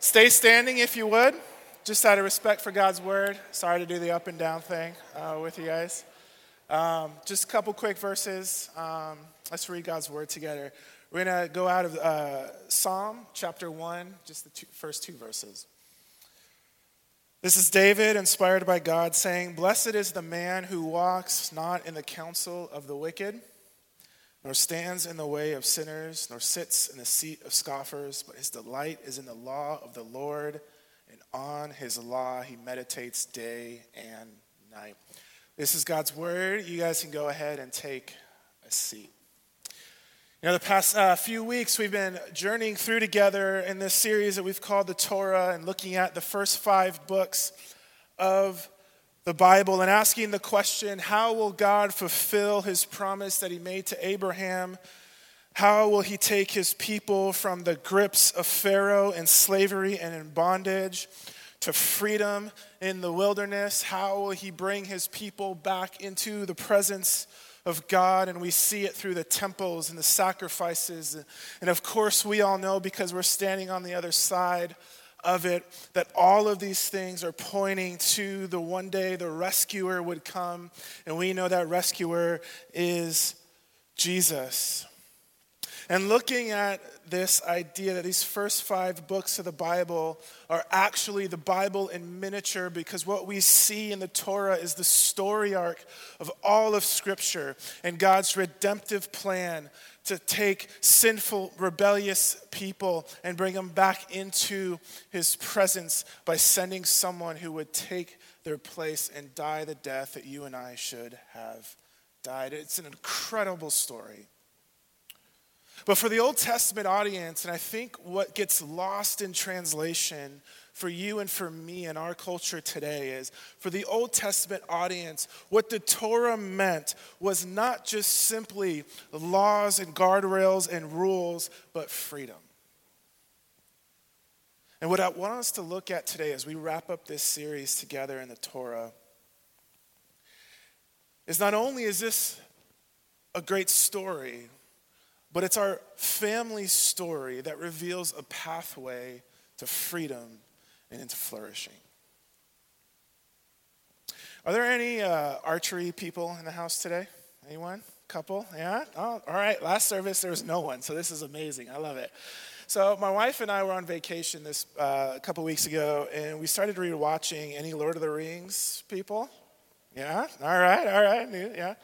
Stay standing if you would, just out of respect for God's word. Sorry to do the up and down thing uh, with you guys. Um, just a couple quick verses. Um, let's read God's word together. We're going to go out of uh, Psalm chapter 1, just the two, first two verses. This is David, inspired by God, saying, Blessed is the man who walks not in the counsel of the wicked nor stands in the way of sinners, nor sits in the seat of scoffers, but his delight is in the law of the Lord, and on his law he meditates day and night. This is God's word. You guys can go ahead and take a seat. You know, the past uh, few weeks we've been journeying through together in this series that we've called the Torah and looking at the first five books of the Bible and asking the question how will God fulfill his promise that he made to Abraham? How will he take his people from the grips of Pharaoh in slavery and in bondage to freedom in the wilderness? How will he bring his people back into the presence of God? And we see it through the temples and the sacrifices. And of course, we all know because we're standing on the other side of it that all of these things are pointing to the one day the rescuer would come. And we know that rescuer is Jesus. And looking at this idea that these first five books of the Bible are actually the Bible in miniature because what we see in the Torah is the story arc of all of Scripture and God's redemptive plan to take sinful, rebellious people and bring them back into his presence by sending someone who would take their place and die the death that you and I should have died. It's an incredible story. But for the Old Testament audience, and I think what gets lost in translation for you and for me in our culture today is for the Old Testament audience, what the Torah meant was not just simply laws and guardrails and rules, but freedom. And what I want us to look at today as we wrap up this series together in the Torah is not only is this a great story, but it's our family story that reveals a pathway to freedom and into flourishing. Are there any uh, archery people in the house today? Anyone? Couple? Yeah? Oh, all right. Last service, there was no one, so this is amazing. I love it. So, my wife and I were on vacation this uh, a couple weeks ago, and we started rewatching any Lord of the Rings people. Yeah? All right, all right. Yeah.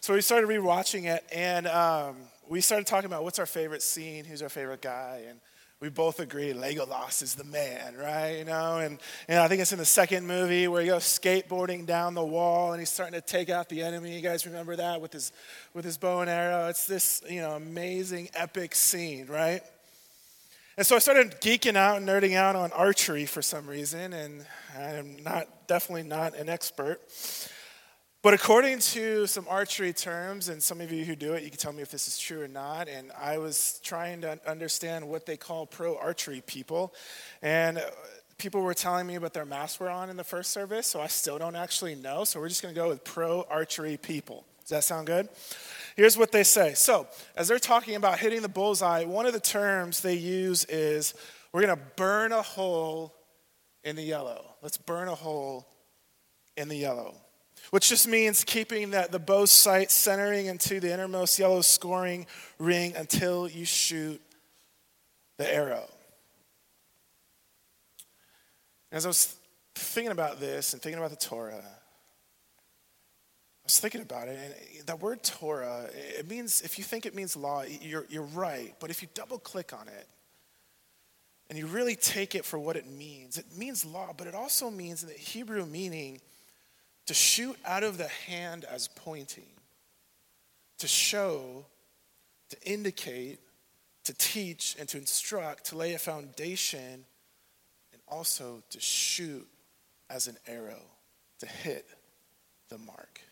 So, we started rewatching it, and um, we started talking about what's our favorite scene, who's our favorite guy, and we both agree Legolas is the man, right? You know, and, and I think it's in the second movie where he goes skateboarding down the wall and he's starting to take out the enemy. You guys remember that with his with his bow and arrow? It's this, you know, amazing epic scene, right? And so I started geeking out and nerding out on archery for some reason, and I'm not definitely not an expert. But according to some archery terms, and some of you who do it, you can tell me if this is true or not. And I was trying to understand what they call pro archery people. And uh, people were telling me what their masks were on in the first service, so I still don't actually know. So we're just going to go with pro archery people. Does that sound good? Here's what they say. So, as they're talking about hitting the bullseye, one of the terms they use is we're going to burn a hole in the yellow. Let's burn a hole in the yellow which just means keeping that the bow sight centering into the innermost yellow scoring ring until you shoot the arrow. As I was thinking about this and thinking about the Torah, I was thinking about it, and that word Torah, it means, if you think it means law, you're, you're right. But if you double click on it, and you really take it for what it means, it means law, but it also means in the Hebrew meaning to shoot out of the hand as pointing, to show, to indicate, to teach, and to instruct, to lay a foundation, and also to shoot as an arrow, to hit the mark.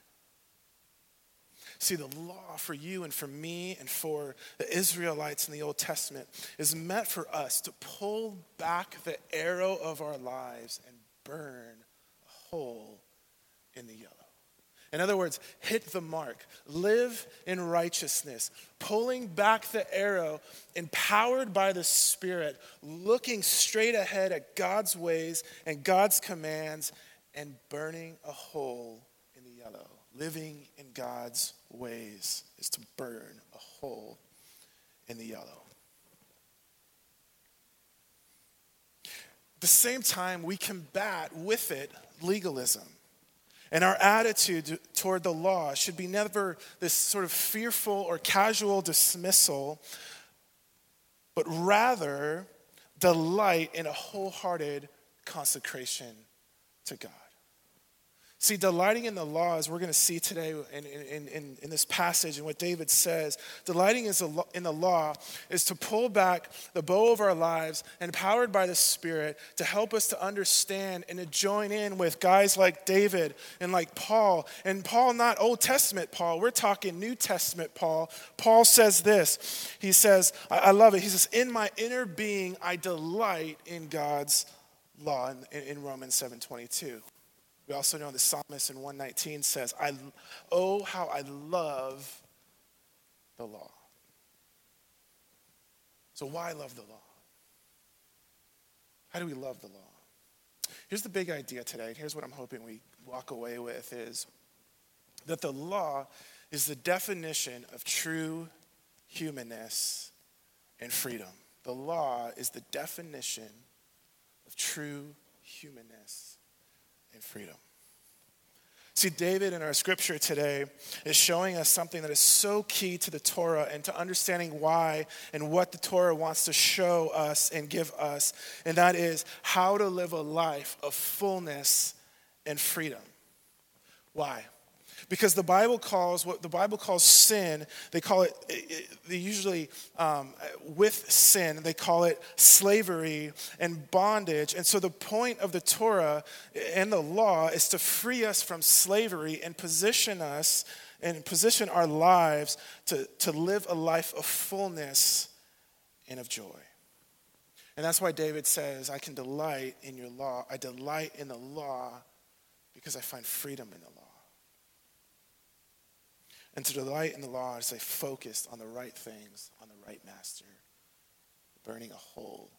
See, the law for you and for me and for the Israelites in the Old Testament is meant for us to pull back the arrow of our lives and burn a hole in the yellow. In other words, hit the mark, live in righteousness, pulling back the arrow, empowered by the Spirit, looking straight ahead at God's ways and God's commands, and burning a hole in the yellow. Living in God's ways is to burn a hole in the yellow. At the same time, we combat with it legalism. And our attitude toward the law should be never this sort of fearful or casual dismissal, but rather delight in a wholehearted consecration to God. See, delighting in the law, as we're going to see today in, in, in, in, this passage and what David says, delighting in the law is to pull back the bow of our lives, empowered by the Spirit, to help us to understand and to join in with guys like David and like Paul. And Paul, not Old Testament Paul, we're talking New Testament Paul. Paul says this He says, I, love it. He says, In my inner being, I delight in God's law in, in Romans 7 22. We also know the psalmist in 119 says, I, Oh, how I love the law. So, why love the law? How do we love the law? Here's the big idea today. Here's what I'm hoping we walk away with is that the law is the definition of true humanness and freedom. The law is the definition of true humanness and freedom. See, David in our scripture today is showing us something that is so key to the Torah and to understanding why and what the Torah wants to show us and give us, and that is how to live a life of fullness and freedom. Why? Because the Bible calls what the Bible calls sin, they call it, they usually, um, with sin, they call it slavery and bondage. And so the point of the Torah and the law is to free us from slavery and position us and position our lives to, to live a life of fullness and of joy. And that's why David says, I can delight in your law. I delight in the law because I find freedom in the law. And to delight in the law is to stay focused on the right things, on the right master, burning a hole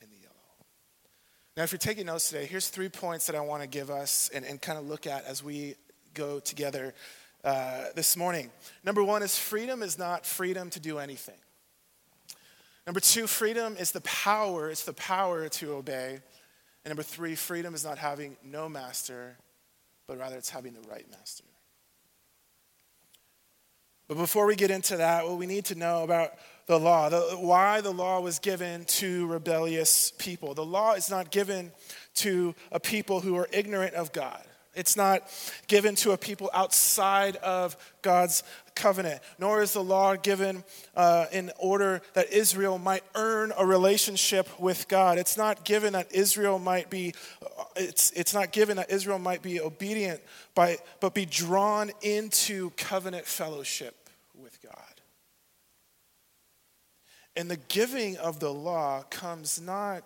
in the yellow. Now, if you're taking notes today, here's three points that I want to give us and, and kind of look at as we go together uh, this morning. Number one is freedom is not freedom to do anything. Number two, freedom is the power, it's the power to obey. And number three, freedom is not having no master, but rather it's having the right master. But before we get into that, what we need to know about the law, the, why the law was given to rebellious people. The law is not given to a people who are ignorant of God. It's not given to a people outside of God's covenant, nor is the law given uh, in order that Israel might earn a relationship with God. It's not given that Israel might be, it's, it's not given that Israel might be obedient, by, but be drawn into covenant fellowship with God. And the giving of the law comes not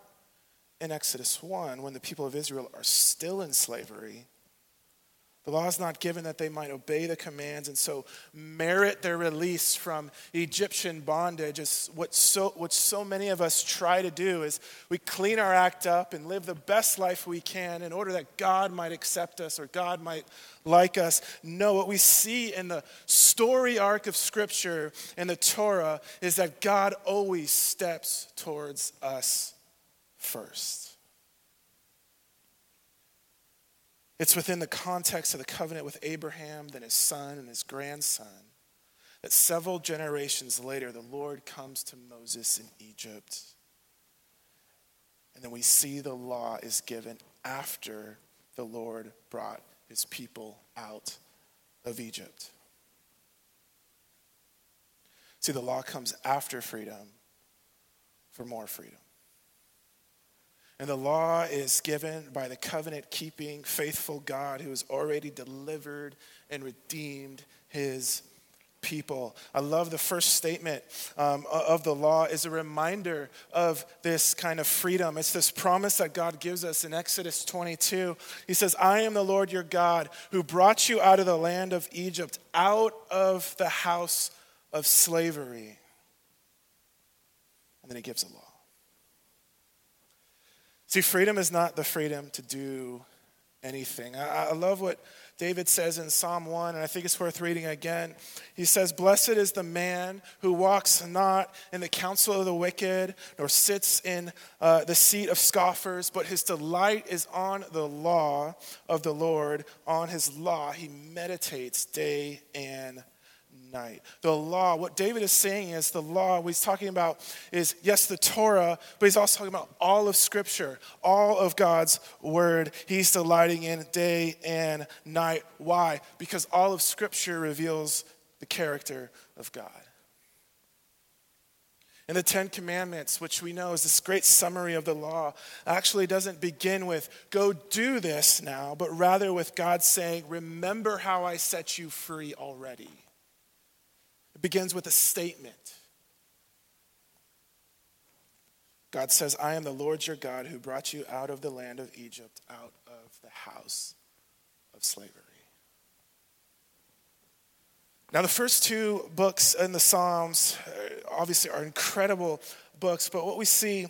in Exodus 1 when the people of Israel are still in slavery the law is not given that they might obey the commands and so merit their release from Egyptian bondage. Is what so, what so many of us try to do is we clean our act up and live the best life we can in order that God might accept us or God might like us. No, what we see in the story arc of Scripture and the Torah is that God always steps towards us first. It's within the context of the covenant with Abraham, then his son and his grandson, that several generations later, the Lord comes to Moses in Egypt. And then we see the law is given after the Lord brought his people out of Egypt. See, the law comes after freedom for more freedom. And the law is given by the covenant keeping, faithful God who has already delivered and redeemed his people. I love the first statement um, of the law is a reminder of this kind of freedom. It's this promise that God gives us in Exodus 22. He says, I am the Lord your God who brought you out of the land of Egypt, out of the house of slavery. And then he gives a law. See, freedom is not the freedom to do anything. I, I love what David says in Psalm 1, and I think it's worth reading again. He says, Blessed is the man who walks not in the counsel of the wicked, nor sits in uh, the seat of scoffers, but his delight is on the law of the Lord. On his law he meditates day and night. The law, what David is saying is the law, what he's talking about is, yes, the Torah, but he's also talking about all of Scripture, all of God's Word. He's delighting in day and night. Why? Because all of Scripture reveals the character of God. And the Ten Commandments, which we know is this great summary of the law, actually doesn't begin with, go do this now, but rather with God saying, remember how I set you free already. It begins with a statement. God says, I am the Lord your God who brought you out of the land of Egypt, out of the house of slavery. Now, the first two books in the Psalms uh, obviously are incredible books, but what we see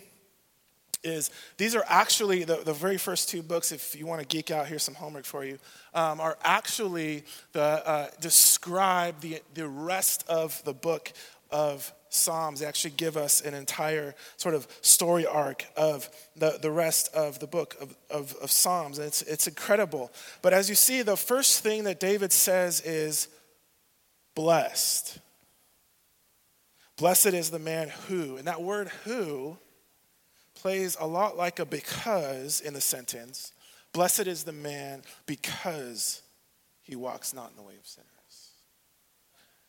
is these are actually the, the very first two books if you want to geek out here's some homework for you um, are actually the uh, describe the, the rest of the book of psalms. They actually give us an entire sort of story arc of the, the rest of the book of, of, of psalms. And it's, it's incredible. But as you see the first thing that david says is blessed. Blessed is the man who and that word who plays a lot like a because in the sentence. Blessed is the man because he walks not in the way of sinners.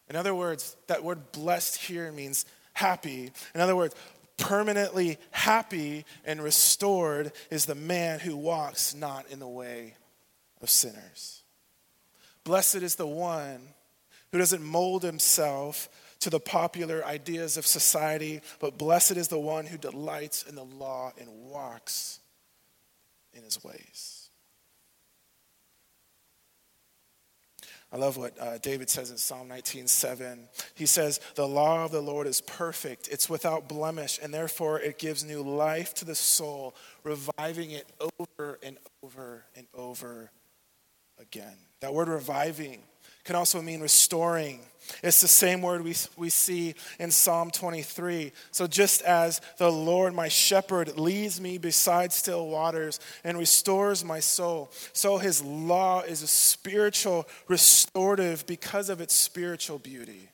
In other words, that word blessed here means happy. In other words, permanently happy and restored is the man who walks not in the way of sinners. Blessed is the one who doesn't mold himself to the popular ideas of society, but blessed is the one who delights in the law and walks in his ways. I love what uh, David says in Psalm 19:7. He says, "The law of the Lord is perfect; it's without blemish, and therefore it gives new life to the soul, reviving it over and over and over again." That word "reviving" can also mean restoring. It's the same word we, we see in Psalm 23. So, just as the Lord, my shepherd, leads me beside still waters and restores my soul, so his law is a spiritual restorative because of its spiritual beauty.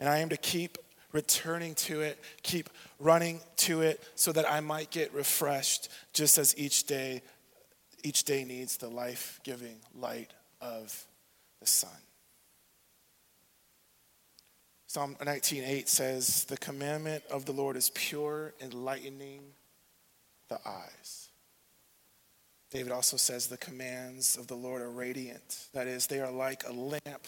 And I am to keep returning to it, keep running to it so that I might get refreshed just as each day each day needs the life-giving light of the Son. Psalm 19:8 says, "The commandment of the Lord is pure, enlightening the eyes." David also says the commands of the Lord are radiant. That is, they are like a lamp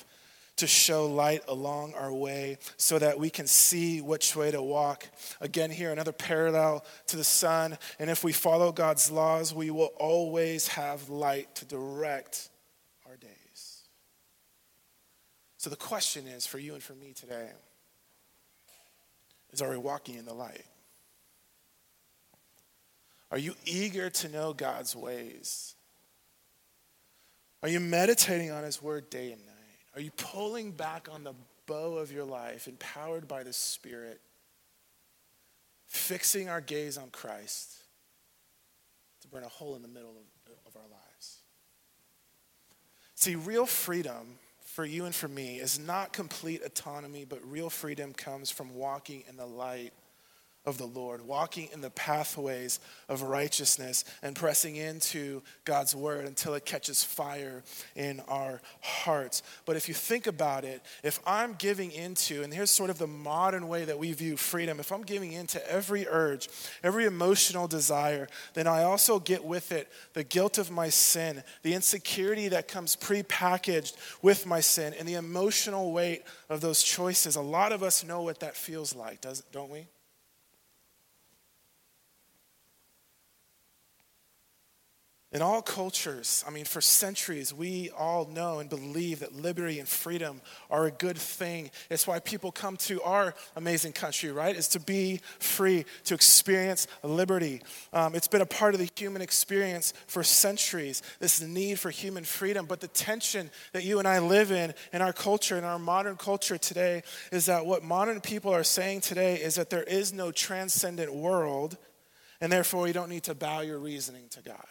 to show light along our way so that we can see which way to walk. Again, here, another parallel to the sun. And if we follow God's laws, we will always have light to direct So the question is for you and for me today is are we walking in the light? Are you eager to know God's ways? Are you meditating on His Word day and night? Are you pulling back on the bow of your life, empowered by the Spirit, fixing our gaze on Christ to burn a hole in the middle of, of our lives? See, real freedom for you and for me is not complete autonomy, but real freedom comes from walking in the light of the Lord, walking in the pathways of righteousness and pressing into God's word until it catches fire in our hearts. But if you think about it, if I'm giving into, and here's sort of the modern way that we view freedom, if I'm giving into every urge, every emotional desire, then I also get with it the guilt of my sin, the insecurity that comes prepackaged with my sin, and the emotional weight of those choices. A lot of us know what that feels like, don't we? In all cultures, I mean, for centuries, we all know and believe that liberty and freedom are a good thing. It's why people come to our amazing country, right? Is to be free, to experience liberty. Um, it's been a part of the human experience for centuries, this need for human freedom. But the tension that you and I live in, in our culture, in our modern culture today, is that what modern people are saying today is that there is no transcendent world, and therefore you don't need to bow your reasoning to God.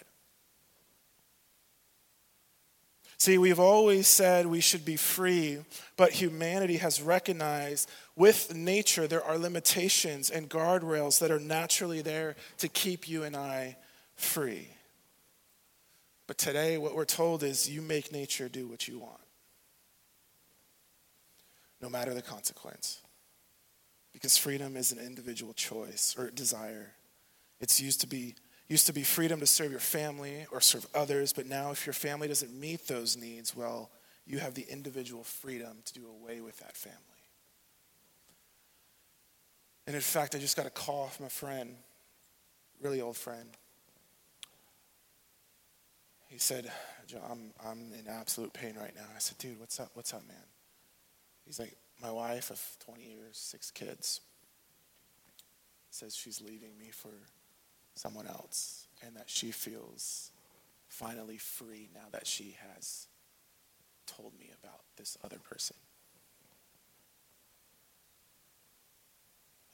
See, we've always said we should be free, but humanity has recognized with nature there are limitations and guardrails that are naturally there to keep you and I free. But today, what we're told is you make nature do what you want, no matter the consequence. Because freedom is an individual choice or desire. It's used to be used to be freedom to serve your family or serve others, but now if your family doesn't meet those needs, well, you have the individual freedom to do away with that family. And in fact, I just got a call from a friend, really old friend. He said, I'm, I'm in absolute pain right now. I said, dude, what's up? What's up, man? He's like, my wife of 20 years, six kids, says she's leaving me for someone else and that she feels finally free now that she has told me about this other person.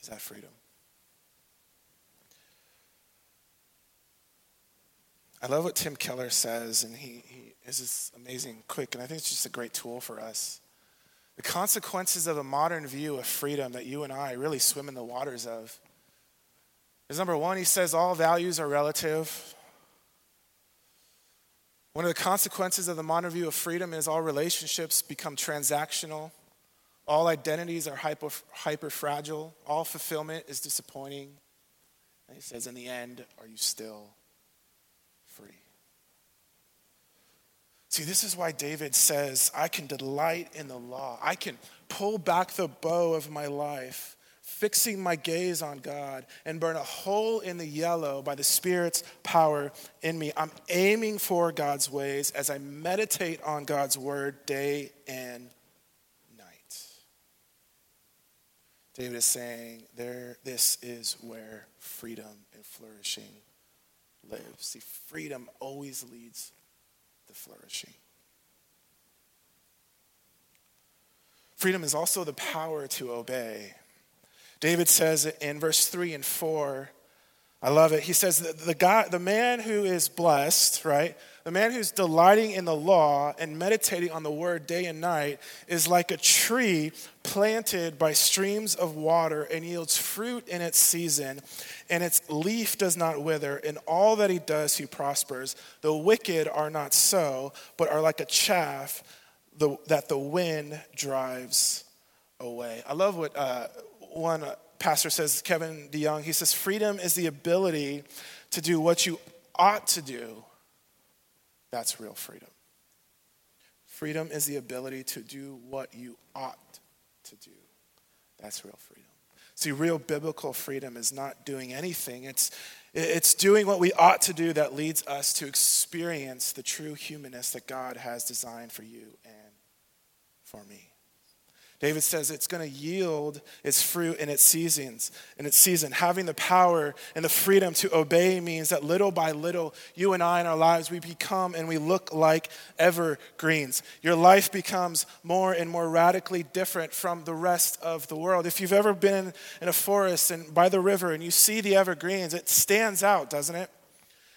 Is that freedom? I love what Tim Keller says, and he, he is this amazing quick, and I think it's just a great tool for us. The consequences of a modern view of freedom that you and I really swim in the waters of is number one, he says all values are relative. One of the consequences of the modern view of freedom is all relationships become transactional. All identities are hyper, hyper fragile. All fulfillment is disappointing. And he says, in the end, are you still free? See, this is why David says, I can delight in the law. I can pull back the bow of my life fixing my gaze on God and burn a hole in the yellow by the Spirit's power in me. I'm aiming for God's ways as I meditate on God's word day and night. David is saying there this is where freedom and flourishing lives. See, freedom always leads to flourishing. Freedom is also the power to obey. David says in verse 3 and 4, I love it. He says the the man who is blessed, right? The man who's delighting in the law and meditating on the word day and night is like a tree planted by streams of water and yields fruit in its season, and its leaf does not wither. In all that he does, he prospers. The wicked are not so, but are like a chaff that the wind drives away. I love what uh, one uh, pastor says, Kevin DeYoung, he says, freedom is the ability to do what you ought to do. That's real freedom. Freedom is the ability to do what you ought to do. That's real freedom. See, real biblical freedom is not doing anything. It's, it's doing what we ought to do that leads us to experience the true humanness that God has designed for you and for me. David says it's going to yield its fruit in its seasons, in its season. Having the power and the freedom to obey means that little by little, you and I in our lives, we become and we look like evergreens. Your life becomes more and more radically different from the rest of the world. If you've ever been in a forest and by the river and you see the evergreens, it stands out, doesn't it?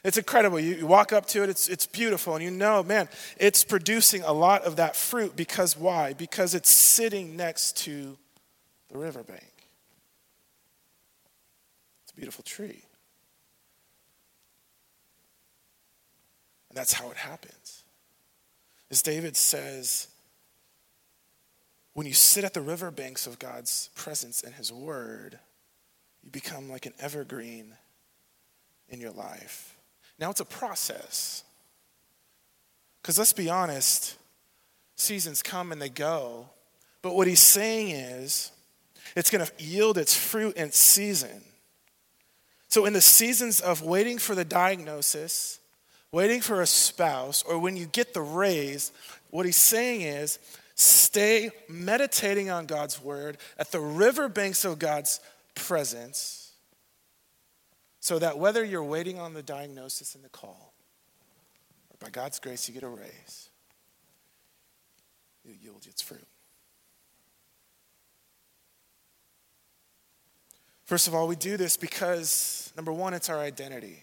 It's incredible. You, you, walk up to it, it's, it's beautiful, and you know, man, it's producing a lot of that fruit because why? Because it's sitting next to the riverbank. It's a beautiful tree. And that's how it happens. As David says, when you sit at the riverbanks of God's presence and His Word, you become like an evergreen in your life. Now, it's a process. Because let's be honest, seasons come and they go. But what he's saying is, it's going to yield its fruit in season. So, in the seasons of waiting for the diagnosis, waiting for a spouse, or when you get the raise, what he's saying is stay meditating on God's word at the riverbanks of God's presence, so that whether you're waiting on the diagnosis and the call, or by God's grace you get a raise, you yield its fruit. First of all, we do this because, number one, it's our identity.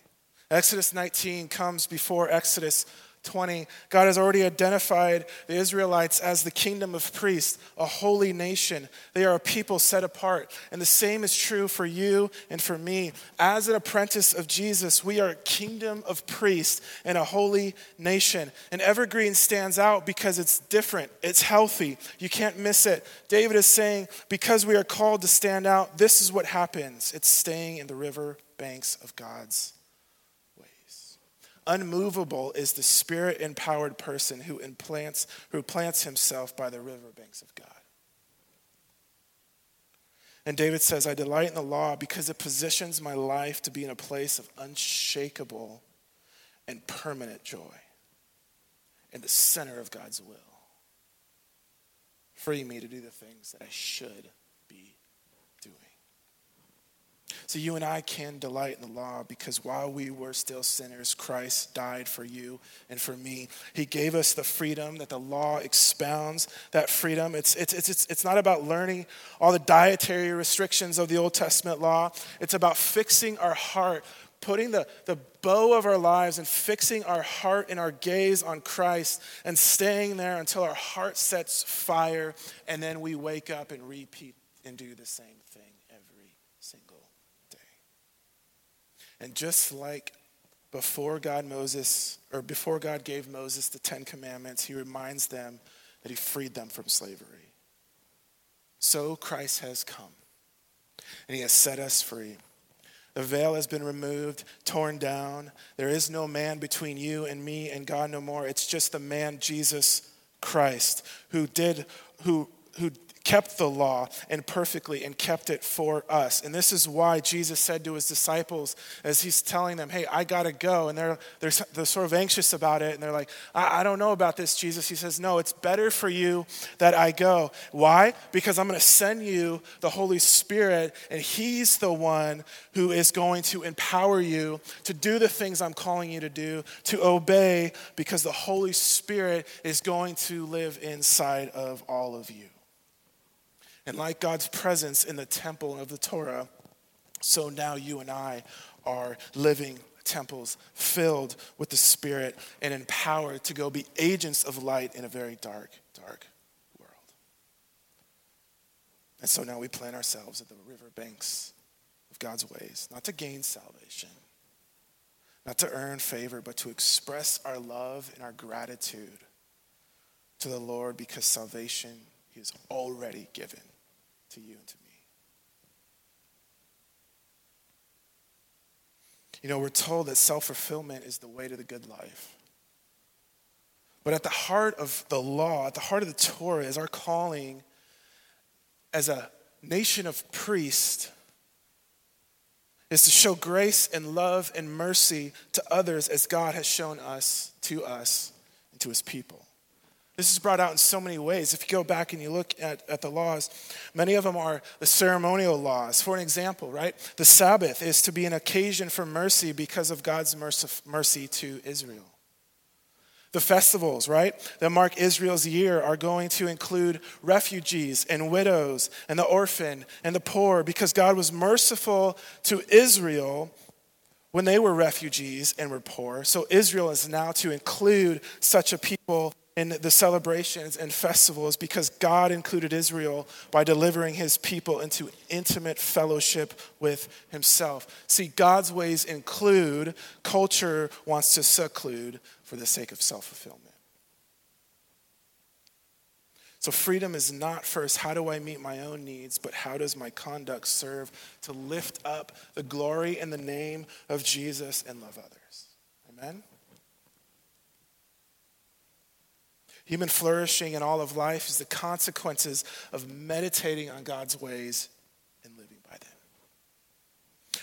Exodus 19 comes before Exodus 20, God has already identified the Israelites as the kingdom of priests, a holy nation. They are a people set apart. And the same is true for you and for me. As an apprentice of Jesus, we are a kingdom of priests and a holy nation. And Evergreen stands out because it's different, it's healthy. You can't miss it. David is saying, because we are called to stand out, this is what happens it's staying in the river banks of God's Unmovable is the spirit empowered person who implants, who plants himself by the riverbanks of God. And David says, I delight in the law because it positions my life to be in a place of unshakable and permanent joy in the center of God's will. Free me to do the things that I should So you and I can delight in the law because while we were still sinners, Christ died for you and for me. He gave us the freedom that the law expounds. That freedom, it's, it's, it's, it's not about learning all the dietary restrictions of the Old Testament law. It's about fixing our heart putting the, the bow of our lives and fixing our heart and our gaze on Christ and staying there until our heart sets fire and then we wake up and repeat and do the same thing. And just like before God Moses or before God gave Moses the 10 commandments, he reminds them that he freed them from slavery. So Christ has come and he has set us free. The veil has been removed, torn down. There is no man between you and me and God no more. It's just the man Jesus Christ who did who who kept the law and perfectly and kept it for us. And this is why Jesus said to his disciples as he's telling them, Hey, I got to go. And they're, they're, they're sort of anxious about it. And they're like, I, I don't know about this, Jesus. He says, No, it's better for you that I go. Why? Because I'm going to send you the Holy Spirit, and He's the one who is going to empower you to do the things I'm calling you to do, to obey, because the Holy Spirit is going to live inside of all of you. And like God's presence in the temple of the Torah, so now you and I are living temples filled with the Spirit and empowered to go be agents of light in a very dark, dark world. And so now we plant ourselves at the river banks of God's ways, not to gain salvation, not to earn favor, but to express our love and our gratitude to the Lord because salvation He has already given to you and to me. You know, we're told that self fulfillment is the way to the good life. But at the heart of the law, at the heart of the Torah, is our calling as a nation of priests is to show grace and love and mercy to others as God has shown us to us and to his people. This is brought out in so many ways. If you go back and you look at, at the laws, many of them are the ceremonial laws. For an example, right? The Sabbath is to be an occasion for mercy because of God's mercy to Israel. The festivals, right, that mark Israel's year are going to include refugees and widows and the orphan and the poor because God was merciful to Israel when they were refugees and were poor. So Israel is now to include such a people in the celebrations and festivals because God included Israel by delivering his people into intimate fellowship with himself. See, God's ways include, culture wants to seclude for the sake of self fulfillment. So, freedom is not first, how do I meet my own needs, but how does my conduct serve to lift up the glory and the name of Jesus and love others? Amen? Human flourishing in all of life is the consequences of meditating on God's ways and living by them.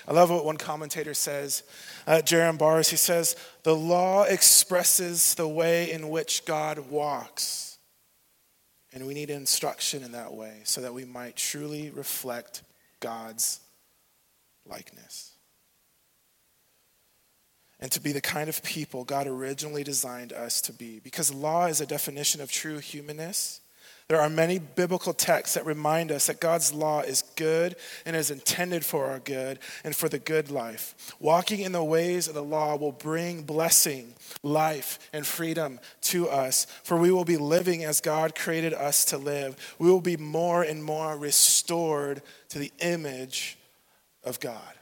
I love what one commentator says, uh, Jerram Barrs. He says, The law expresses the way in which God walks. And we need instruction in that way so that we might truly reflect God's likeness and to be the kind of people God originally designed us to be. Because law is a definition of true humanness. There are many biblical texts that remind us that God's law is good and is intended for our good and for the good life. Walking in the ways of the law will bring blessing, life, and freedom to us, for we will be living as God created us to live. We will be more and more restored to the image of God.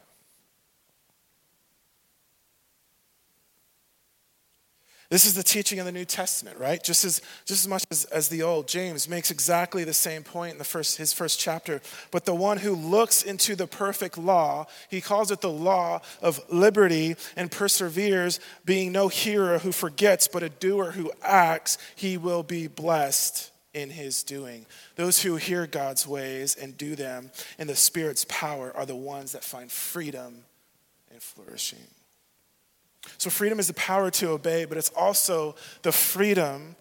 This is the teaching of the New Testament, right? Just as, just as much as, as the old. James makes exactly the same point in the first, his first chapter. But the one who looks into the perfect law, he calls it the law of liberty and perseveres, being no hearer who forgets, but a doer who acts, he will be blessed in his doing. Those who hear God's ways and do them in the Spirit's power are the ones that find freedom and flourishing. So, freedom is the power to obey, but it's also the freedom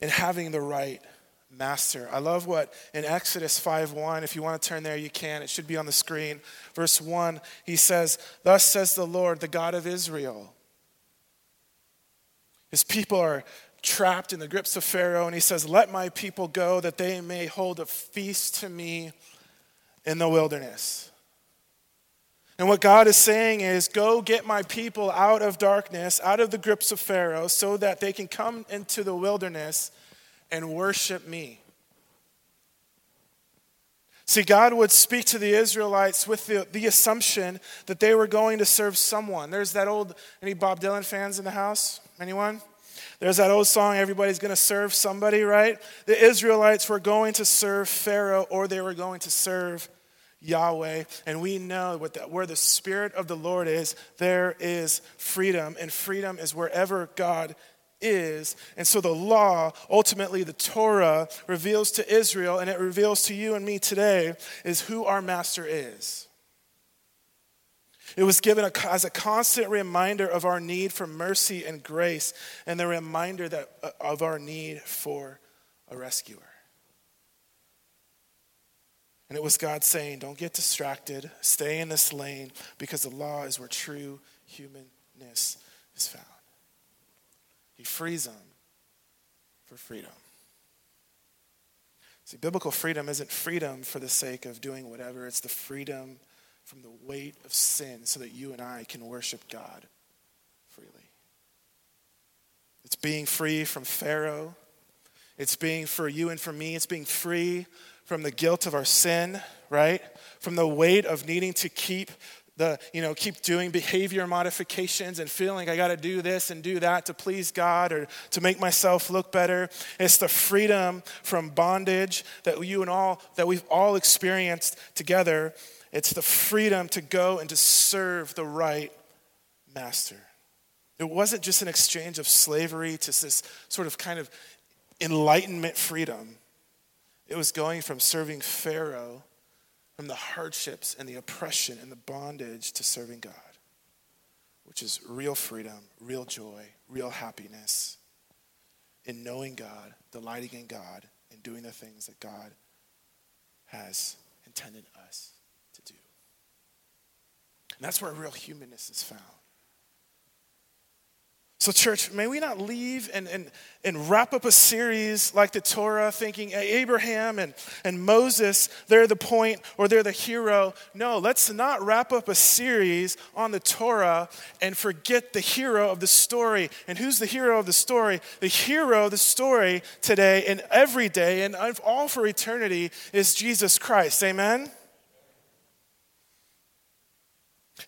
in having the right master. I love what in Exodus 5:1, if you want to turn there, you can. It should be on the screen. Verse 1, he says, Thus says the Lord, the God of Israel. His people are trapped in the grips of Pharaoh, and he says, Let my people go that they may hold a feast to me in the wilderness. And what God is saying is, go get my people out of darkness, out of the grips of Pharaoh, so that they can come into the wilderness and worship me. See, God would speak to the Israelites with the, the assumption that they were going to serve someone. There's that old, any Bob Dylan fans in the house? Anyone? There's that old song, everybody's to serve somebody, right? The Israelites were going to serve Pharaoh or they were going to serve Yahweh, and we know the, where the Spirit of the Lord is, there is freedom, and freedom is wherever God is. And so the law, ultimately the Torah, reveals to Israel, and it reveals to you and me today, is who our master is. It was given a, as a constant reminder of our need for mercy and grace, and the reminder that, uh, of our need for a rescuer. And it was God saying, Don't get distracted, stay in this lane, because the law is where true humanness is found. He frees them for freedom. See, biblical freedom isn't freedom for the sake of doing whatever, it's the freedom from the weight of sin so that you and I can worship God freely. It's being free from Pharaoh. It's being for you and for me, it's being free from the guilt of our sin, right? From the weight of needing to keep the, you know, keep doing behavior modifications and feeling I got to do this and do that to please God or to make myself look better. It's the freedom from bondage that you and all that we've all experienced together. It's the freedom to go and to serve the right master. It wasn't just an exchange of slavery to this sort of kind of enlightenment freedom. It was going from serving Pharaoh, from the hardships and the oppression and the bondage, to serving God, which is real freedom, real joy, real happiness in knowing God, delighting in God, and doing the things that God has intended us to do. And that's where real humanness is found. So, church, may we not leave and, and, and wrap up a series like the Torah thinking Abraham and, and Moses, they're the point or they're the hero. No, let's not wrap up a series on the Torah and forget the hero of the story. And who's the hero of the story? The hero of the story today and every day and all for eternity is Jesus Christ. Amen?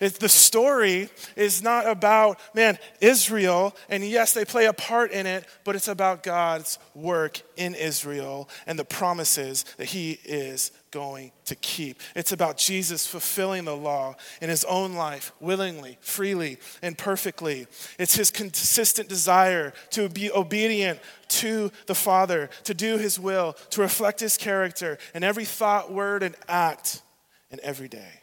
It's, the story is not about, man, Israel, and yes, they play a part in it, but it's about God's work in Israel and the promises that He is going to keep. It's about Jesus fulfilling the law in His own life, willingly, freely, and perfectly. It's His consistent desire to be obedient to the Father, to do His will, to reflect His character in every thought, word, and act, and every day.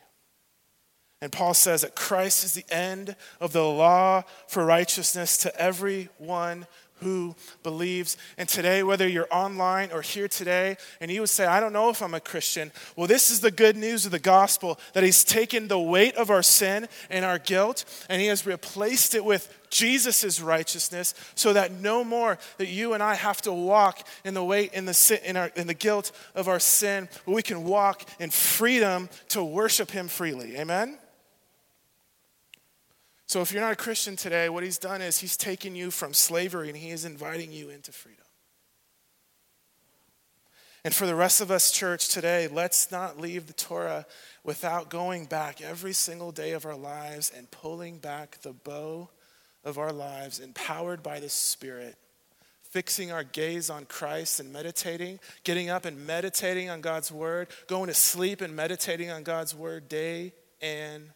And Paul says that Christ is the end of the law for righteousness to everyone who believes. And today, whether you're online or here today, and you would say, I don't know if I'm a Christian, well, this is the good news of the gospel that He's taken the weight of our sin and our guilt, and He has replaced it with Jesus' righteousness so that no more that you and I have to walk in the weight, in the, sin, in, our, in the guilt of our sin, but we can walk in freedom to worship Him freely. Amen? So if you're not a Christian today, what he's done is he's taken you from slavery and he is inviting you into freedom. And for the rest of us, church, today, let's not leave the Torah without going back every single day of our lives and pulling back the bow of our lives, empowered by the Spirit, fixing our gaze on Christ and meditating, getting up and meditating on God's Word, going to sleep and meditating on God's Word day and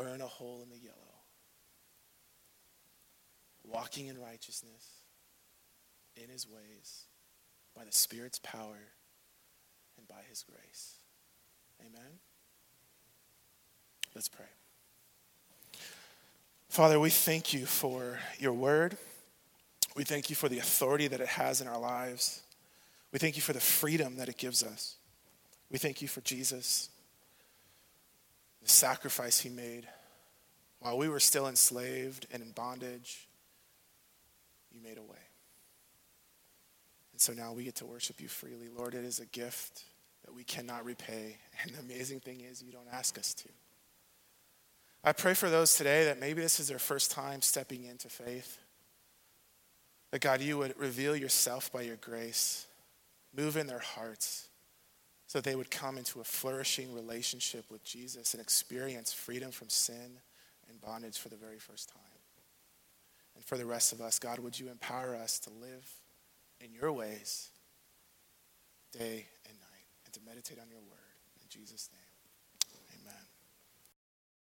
burn a hole in the yellow. Walking in righteousness in his ways by the Spirit's power and by his grace. Amen. Let's pray. Father, we thank you for your word. We thank you for the authority that it has in our lives. We thank you for the freedom that it gives us. We thank you for Jesus the sacrifice he made. While we were still enslaved and in bondage, you made a way. And so now we get to worship you freely. Lord, it is a gift that we cannot repay. And the amazing thing is, you don't ask us to. I pray for those today that maybe this is their first time stepping into faith. That God, you would reveal yourself by your grace, move in their hearts so they would come into a flourishing relationship with Jesus and experience freedom from sin and bondage for the very first time. And for the rest of us, God, would you empower us to live in your ways day and night and to meditate on your word. In Jesus' name.